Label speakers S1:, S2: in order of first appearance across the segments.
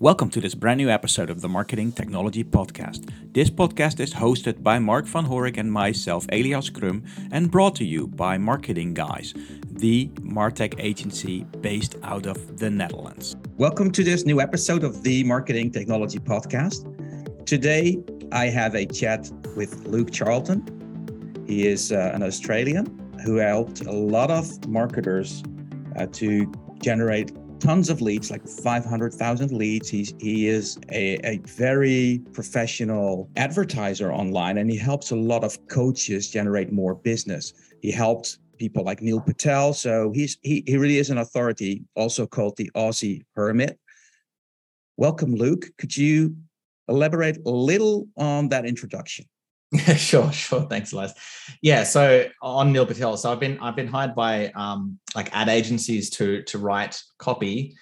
S1: Welcome to this brand new episode of the Marketing Technology Podcast. This podcast is hosted by Mark van Horik and myself, Elias Krum, and brought to you by Marketing Guys, the Martech agency based out of the Netherlands.
S2: Welcome to this new episode of the Marketing Technology Podcast. Today, I have a chat with Luke Charlton. He is uh, an Australian who helped a lot of marketers uh, to generate tons of leads, like 500,000 leads. He's, he is a, a very professional advertiser online and he helps a lot of coaches generate more business. He helped people like Neil Patel. So he's he, he really is an authority, also called the Aussie Hermit. Welcome, Luke. Could you elaborate a little on that introduction?
S3: Yeah, sure, sure. Thanks, Elias. Yeah, so on Neil Patel, so I've been I've been hired by um, like ad agencies to to write copy,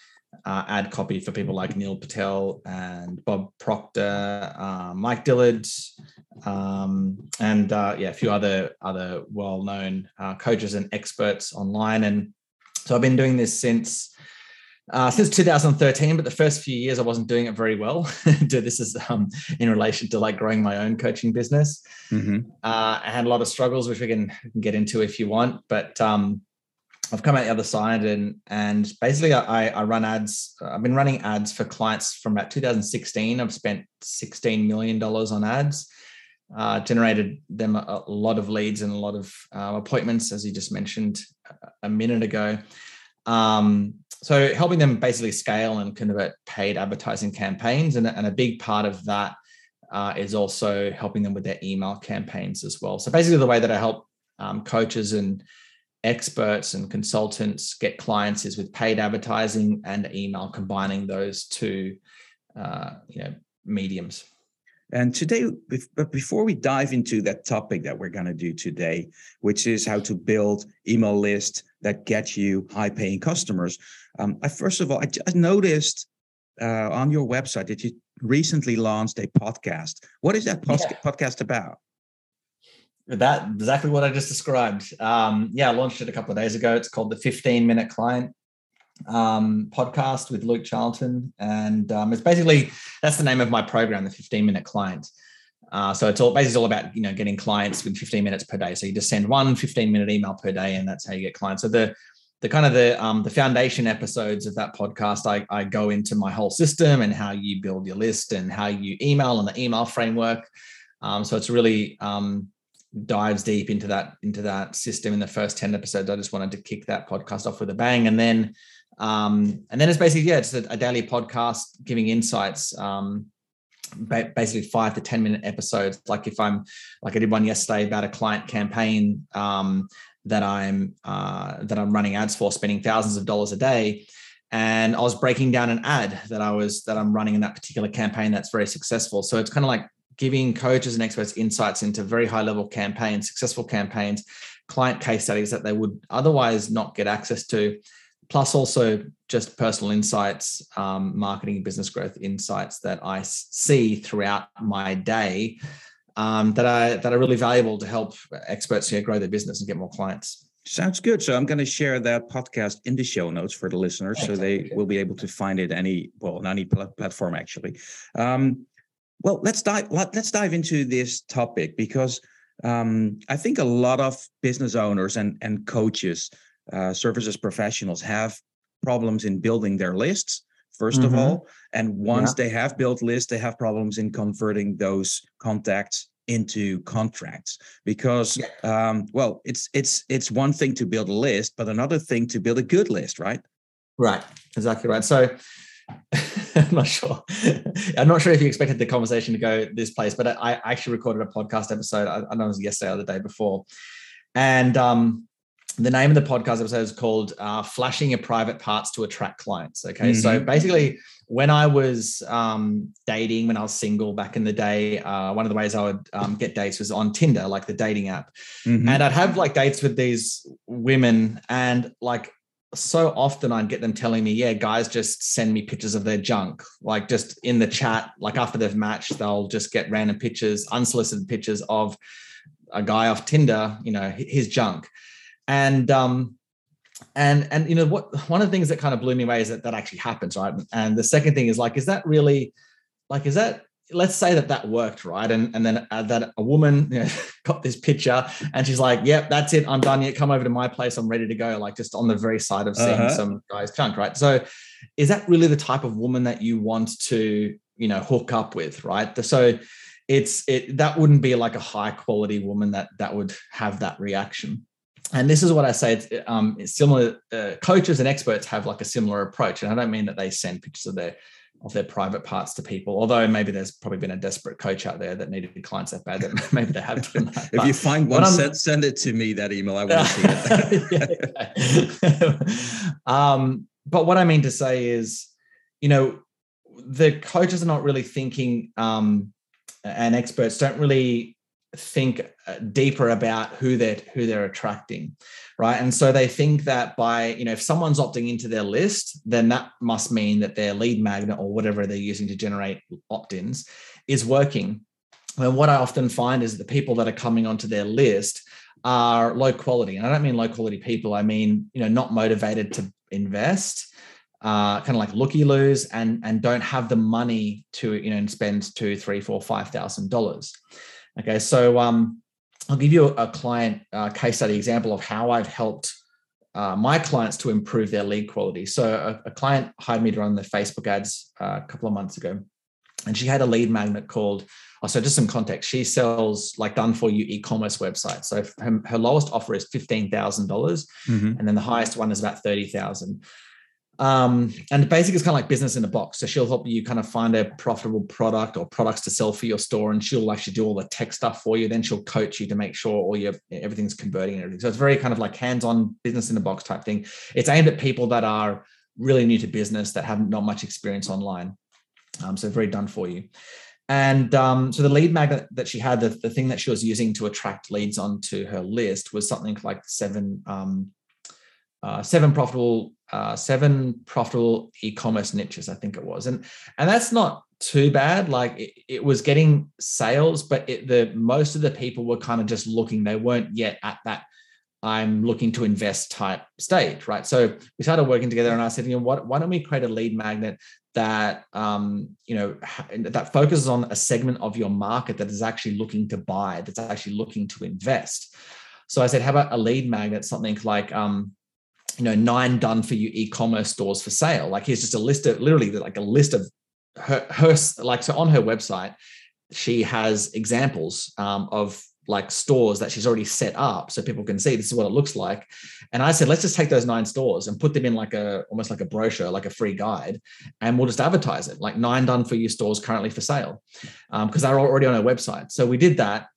S3: uh, ad copy for people like Neil Patel and Bob Proctor, uh, Mike Dillard, um, and uh, yeah, a few other other well known uh, coaches and experts online. And so I've been doing this since uh, since 2013, but the first few years I wasn't doing it very well. this is um, in relation to like growing my own coaching business. Mm-hmm. Uh, I had a lot of struggles, which we can, get into if you want. But um, I've come out the other side, and and basically I, I run ads. I've been running ads for clients from about 2016. I've spent 16 million dollars on ads. Uh, generated them a, a, lot of leads and a lot of uh, appointments, as you just mentioned a minute ago. Um, so helping them basically scale and convert paid advertising campaigns and, and a big part of that uh, is also helping them with their email campaigns as well. So basically the way that i help um, coaches and experts and consultants get clients is with paid advertising and email combining those two uh, you know mediums.
S2: And today, but before we dive into that topic that we're going to do today, which is how to build email list that get you high paying customers, um, I first of all, I just noticed uh, on your website that you recently launched a podcast. What is that yeah. podcast about?
S3: That exactly what I just described. Um, yeah, I launched it a couple of days ago. It's called the 15 Minute Client um, podcast with Luke Charlton, and um, it's basically that's the name of my program, the 15 Minute Client. Uh, so it's all basically all about you know getting clients with 15 minutes per day. So you just send one 15 minute email per day, and that's how you get clients. So the the kind of the um, the foundation episodes of that podcast, I, I go into my whole system and how you build your list and how you email and the email framework. Um, so it's really um, dives deep into that into that system in the first 10 episodes. I just wanted to kick that podcast off with a bang. And then um, and then it's basically, yeah, it's a, a daily podcast giving insights. Um, basically five to 10 minute episodes. Like if I'm like I did one yesterday about a client campaign um, that I'm uh, that I'm running ads for, spending thousands of dollars a day. And I was breaking down an ad that I was that I'm running in that particular campaign that's very successful. So it's kind of like giving coaches and experts insights into very high level campaigns, successful campaigns, client case studies that they would otherwise not get access to, plus also just personal insights, um, marketing and business growth insights that I see throughout my day um, that are that are really valuable to help experts here grow their business and get more clients.
S2: Sounds good. So I'm going to share that podcast in the show notes for the listeners, so they will be able to find it any well on any pl- platform actually. Um, well, let's dive let's dive into this topic because um, I think a lot of business owners and and coaches, uh, services professionals have problems in building their lists 1st mm-hmm. of all. And once yeah. they have built lists, they have problems in converting those contacts into contracts because yeah. um, well it's it's it's one thing to build a list but another thing to build a good list right
S3: right exactly right so i'm not sure i'm not sure if you expected the conversation to go this place but i, I actually recorded a podcast episode I, I know it was yesterday or the day before and um the name of the podcast episode is called uh, flashing your private parts to attract clients okay mm-hmm. so basically when i was um, dating when i was single back in the day uh, one of the ways i would um, get dates was on tinder like the dating app mm-hmm. and i'd have like dates with these women and like so often I'd get them telling me, yeah, guys just send me pictures of their junk, like just in the chat, like after they've matched, they'll just get random pictures, unsolicited pictures of a guy off Tinder, you know, his junk. And um, and and you know what one of the things that kind of blew me away is that that actually happens right? And the second thing is like is that really like is that let's say that that worked right? And and then uh, that a woman you know, got this picture and she's like yep that's it. I'm done. Yet come over to my place. I'm ready to go. Like just on the very side of seeing uh-huh. some guy's junk right? So is that really the type of woman that you want to you know hook up with right? So it's it that wouldn't be like a high quality woman that that would have that reaction and this is what I say. It's, um, it's similar. Uh, coaches and experts have like a similar approach, and I don't mean that they send pictures of their of their private parts to people. Although maybe there's probably been a desperate coach out there that needed clients that bad that maybe they have done that.
S2: if you find one, send, send it to me. That email, I want to
S3: see it. um, but what I mean to say is, you know, the coaches are not really thinking, um, and experts don't really think uh, deeper about who they're who they're attracting right? And so they think that by you know if someone's opting into their list then that must mean that their lead magnet or whatever they're using to generate opt-ins is working. And what i often find is the people that are coming onto their list are low quality. And i don't mean low quality people i mean you know not motivated to invest uh, kind of like looky loos and and don't have the money to you know spend two three four five thousand dollars Okay, so um, I'll give you a client uh, case study example of how I've helped uh, my clients to improve their lead quality. So a, a client hired me to run the Facebook ads uh, a couple of months ago, and she had a lead magnet called. Oh, so just some context. She sells like done for you e-commerce websites. So her, her lowest offer is fifteen thousand dollars, mm-hmm. and then the highest one is about thirty thousand. Um, and basically, it's kind of like business in a box. So she'll help you kind of find a profitable product or products to sell for your store, and she'll actually do all the tech stuff for you. Then she'll coach you to make sure all your everything's converting and everything. So it's very kind of like hands-on business in a box type thing. It's aimed at people that are really new to business that have not much experience online. Um, so very done for you. And um, so the lead magnet that she had, the, the thing that she was using to attract leads onto her list was something like seven um, uh, seven profitable uh, seven profitable e-commerce niches, I think it was, and and that's not too bad. Like it, it was getting sales, but it, the most of the people were kind of just looking. They weren't yet at that I'm looking to invest type stage, right? So we started working together, and I said, you know, what? Why don't we create a lead magnet that um, you know that focuses on a segment of your market that is actually looking to buy, that's actually looking to invest. So I said, how about a lead magnet, something like um, you know nine done for you e-commerce stores for sale. Like here's just a list of literally like a list of her, her like so on her website she has examples um, of like stores that she's already set up so people can see this is what it looks like. And i said let's just take those nine stores and put them in like a almost like a brochure like a free guide and we'll just advertise it. Like nine done for you stores currently for sale because um, they're already on our website. So we did that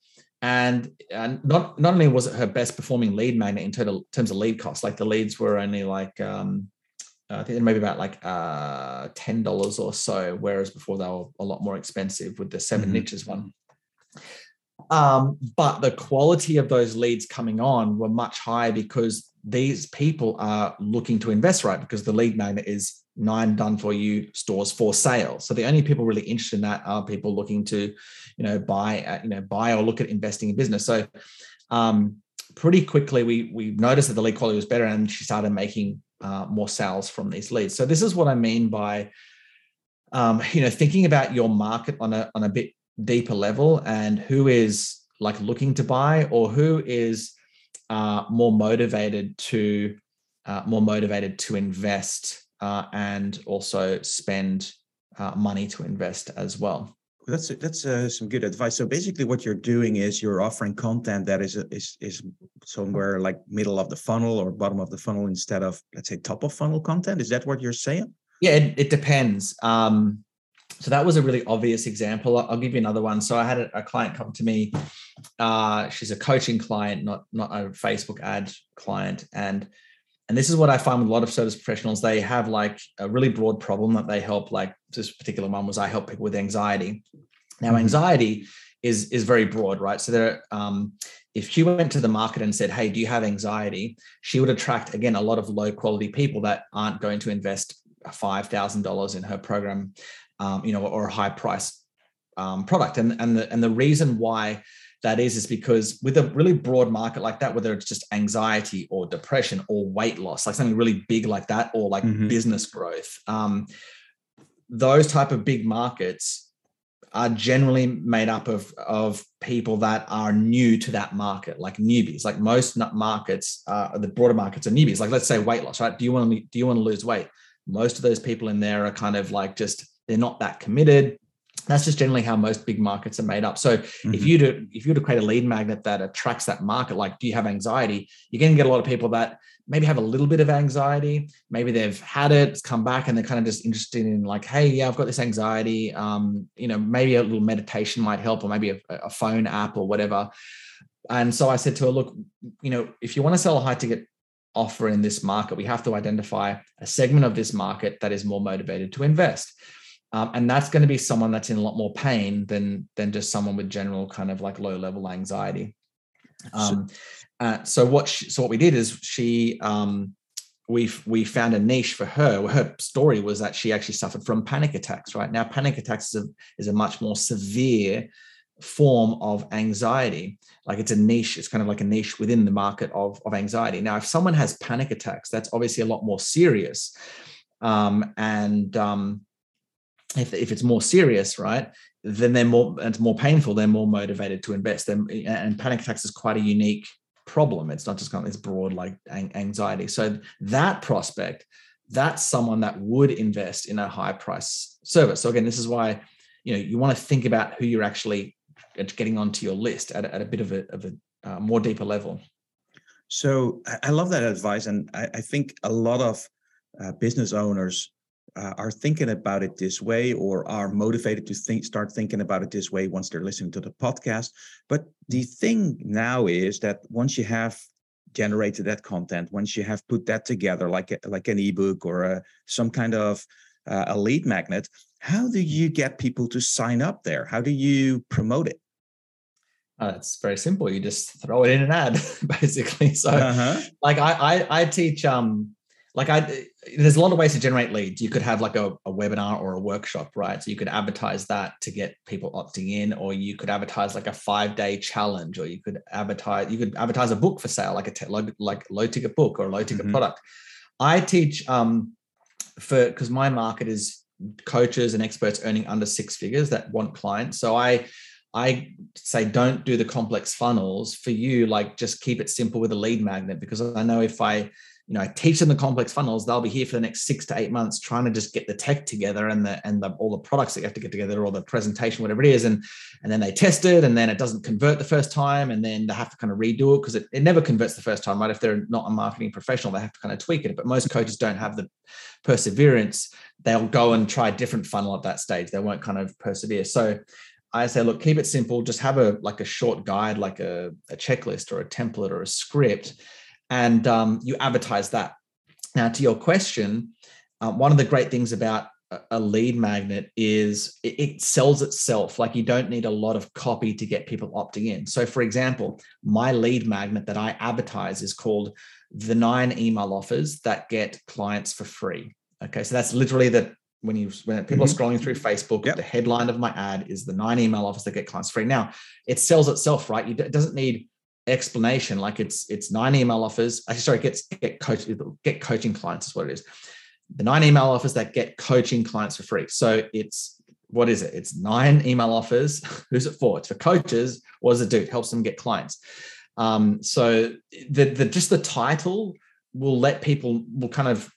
S3: and, and not not only was it her best performing lead magnet in total, terms of lead costs, like the leads were only like um, I think maybe about like uh, ten dollars or so, whereas before they were a lot more expensive with the 7 mm-hmm. niches one. Um, but the quality of those leads coming on were much higher because these people are looking to invest, right? Because the lead magnet is nine done for you stores for sale. So the only people really interested in that are people looking to, you know, buy, uh, you know, buy or look at investing in business. So um, pretty quickly we we noticed that the lead quality was better, and she started making uh, more sales from these leads. So this is what I mean by, um, you know, thinking about your market on a on a bit deeper level and who is like looking to buy or who is uh, more motivated to uh, more motivated to invest uh, and also spend uh, money to invest as well.
S2: That's that's uh, some good advice. So basically, what you're doing is you're offering content that is is is somewhere like middle of the funnel or bottom of the funnel instead of let's say top of funnel content. Is that what you're saying?
S3: Yeah, it, it depends. Um, so that was a really obvious example. I'll give you another one. So I had a, a client come to me. Uh, she's a coaching client, not not a Facebook ad client, and and this is what I find with a lot of service professionals. They have like a really broad problem that they help. Like this particular one was I help people with anxiety. Now, mm-hmm. anxiety is is very broad, right? So there, um, if she went to the market and said, "Hey, do you have anxiety?" She would attract again a lot of low quality people that aren't going to invest five thousand dollars in her program, um, you know, or a high price um, product. And and the and the reason why that is is because with a really broad market like that whether it's just anxiety or depression or weight loss like something really big like that or like mm-hmm. business growth um, those type of big markets are generally made up of of people that are new to that market, like newbies. Like most markets, uh, the broader markets are newbies. Like let's say weight loss, right? Do you want to do you want to lose weight? Most of those people in there are kind of like just they're not that committed that's just generally how most big markets are made up. So mm-hmm. if you do if you were to create a lead magnet that attracts that market, like do you have anxiety? You're going to get a lot of people that maybe have a little bit of anxiety. Maybe they've had it, it's come back, and they're kind of just interested in like, hey, yeah, I've got this anxiety. Um, you know, maybe a little meditation might help, or maybe a, a phone app or whatever. And so I said to her, look, you know, if you want to sell a high ticket offer in this market, we have to identify a segment of this market that is more motivated to invest. Um, and that's going to be someone that's in a lot more pain than than just someone with general kind of like low level anxiety. Um, uh, so what she, so what we did is she um, we we found a niche for her. Her story was that she actually suffered from panic attacks. Right now, panic attacks is a, is a much more severe form of anxiety. Like it's a niche. It's kind of like a niche within the market of of anxiety. Now, if someone has panic attacks, that's obviously a lot more serious. Um, and um, if, if it's more serious, right, then they're more it's more painful. They're more motivated to invest. And panic attacks is quite a unique problem. It's not just kind of this broad like anxiety. So that prospect, that's someone that would invest in a high price service. So again, this is why you know you want to think about who you're actually getting onto your list at, at a bit of a, of a uh, more deeper level.
S2: So I love that advice, and I, I think a lot of uh, business owners uh, are thinking about it this way or are motivated to think start thinking about it this way once they're listening to the podcast but the thing now is that once you have generated that content once you have put that together like a, like an ebook or a, some kind of uh, a lead magnet how do you get people to sign up there how do you promote it
S3: uh, it's very simple. You just throw it in an ad, basically. So, uh-huh. like I, I, I teach um like I there's a lot of ways to generate leads. You could have like a, a, webinar or a workshop, right? So you could advertise that to get people opting in, or you could advertise like a five day challenge, or you could advertise you could advertise a book for sale, like a te- low, like low ticket book or a low ticket mm-hmm. product. I teach um for because my market is coaches and experts earning under six figures that want clients. So I I say don't do the complex funnels for you. Like just keep it simple with a lead magnet because I know if I you know, I teach them the complex funnels. They'll be here for the next six to eight months trying to just get the tech together and the and the all the products that you have to get together or the presentation, whatever it is. And and then they test it and then it doesn't convert the first time. And then they have to kind of redo it because it, it never converts the first time, right? If they're not a marketing professional, they have to kind of tweak it. But most coaches don't have the perseverance. They'll go and try a different funnel at that stage. They won't kind of persevere. So I say, look, keep it simple. Just have a like a short guide, like a, a checklist or a template or a script and um, you advertise that. Now, to your question, uh, one of the great things about a lead magnet is it, sells itself. Like you don't need a lot of copy to get people opting in. So, for example, my lead magnet that I advertise is called the nine email offers that get clients for free. Okay, so that's literally the when you when people mm-hmm. are scrolling through Facebook, yep. the headline of my ad is the nine email offers that get clients free. Now, it sells itself, right? it doesn't need explanation like it's it's nine email offers actually sorry get get coach get coaching clients is what it is. The nine email offers that get coaching clients for free. So it's what is it? It's nine email offers. Who's it for? It's for coaches. What does it do? It helps them get clients. Um, so the, the just the title will let people will kind of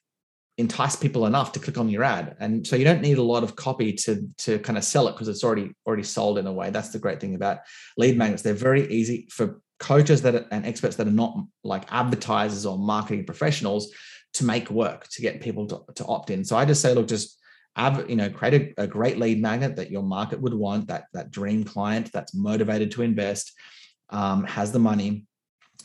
S3: entice people enough to click on your ad. And so you don't need a lot of copy to to kind of sell it because it's already already sold in a way. That's the great thing about lead magnets. They're very easy for coaches that are, and experts that are not like advertisers or marketing professionals to make work to get people to, to opt in. So I just say, look, just have, you know, create a, a, great lead magnet that your market would want, that that dream client that's motivated to invest, um, has the money,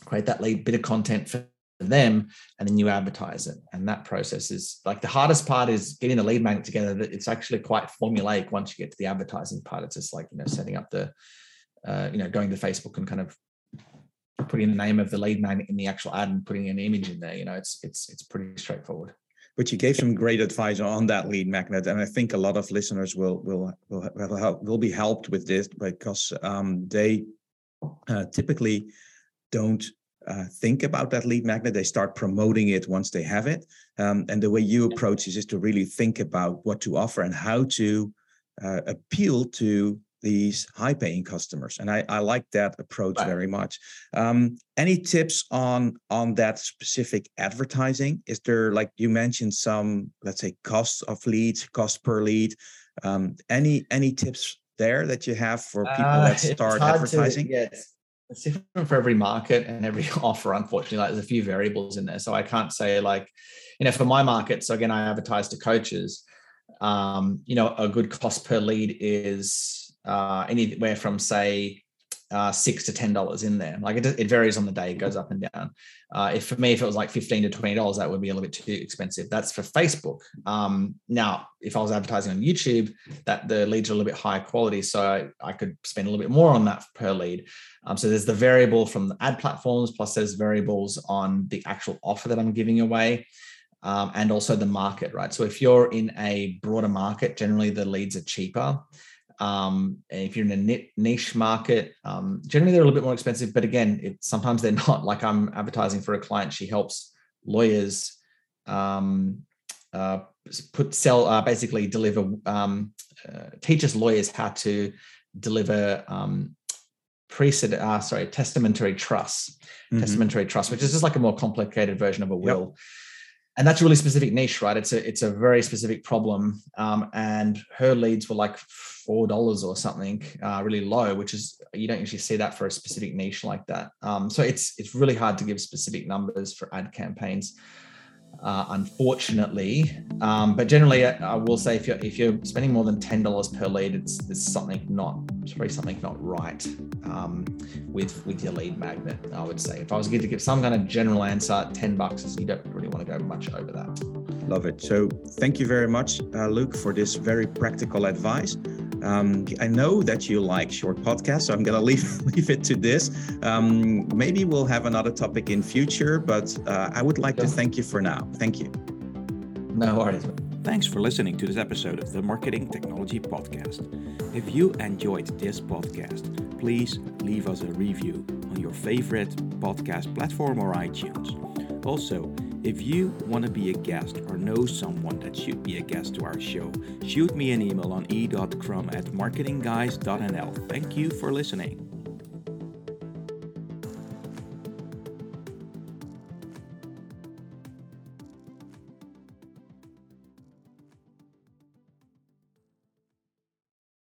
S3: create that lead bit of content for them, and then you advertise it. And that process is like the hardest part is getting the lead magnet together. That it's actually quite formulaic once you get to the advertising part. It's just like you know setting up the, uh, you know, going to Facebook and kind of putting the name of the lead magnet in the actual ad and putting an image in there. You know, it's it's it's pretty straightforward.
S2: But you gave some great advice on that lead magnet, and I think a lot of listeners will will will will, help, will be helped with this because um, they uh, typically don't uh, think about that lead magnet. They start promoting it once they have it. Um, and the way you approach is just to really think about what to offer and how to uh, appeal to these high paying customers and i, I like that approach right. very much. Um, any tips on on that specific advertising? Is there like you mentioned some let's say costs of leads cost per lead um, any any tips there that you have for people uh, that start advertising?
S3: to, yes it's different for every market and every offer unfortunately like there's a few variables in there so i can't say like you know for my market so again i advertise to coaches um, you know a good cost per lead is uh, anywhere from say uh, six to ten dollars in there. Like it, it varies on the day; it goes up and down. Uh, if for me, if it was like fifteen to twenty dollars, that would be a little bit too expensive. That's for Facebook. Um, now, if I was advertising on YouTube, that the leads are a little bit higher quality, so I, I could spend a little bit more on that per lead. Um, so there's the variable from the ad platforms, plus there's variables on the actual offer that I'm giving away. Um, and also the market, right? So if you're in a broader market, generally the leads are cheaper. Um, if you're in a niche market, um, generally they're a little bit more expensive. But again, it, sometimes they're not. Like I'm advertising for a client, she helps lawyers um, uh, put sell uh, basically deliver um, uh, teaches lawyers how to deliver um, precedent. Uh, sorry, testamentary trust, mm-hmm. testamentary trust, which is just like a more complicated version of a will. Yep and that's a really specific niche, right? It's a it's a very specific problem. Um, and her leads were like four dollars or something, uh, really low, which is you don't usually see that for a specific niche like that. Um, so it's it's really hard to give specific numbers for ad campaigns uh, unfortunately. Um, but generally, I, I, will say if you're if you're spending more than ten dollars per lead, it's there's something not it's probably something not right um, with with your lead magnet. I would say if I was going to give some kind of general answer, ten bucks is you don't really want to go much over that.
S2: Love it. So thank you very much, uh, Luke, for this very practical advice. Um, I know that you like short podcasts, so I'm going to leave leave it to this. Um, maybe we'll have another topic in future, but uh, I would like to thank you for now. Thank you.
S3: No worries.
S1: Thanks for listening to this episode of the Marketing Technology Podcast. If you enjoyed this podcast, please leave us a review on your favorite podcast platform or iTunes. Also, if you want to be a guest or know someone that should be a guest to our show, shoot me an email on e.crum at marketingguys.nl. Thank you for listening.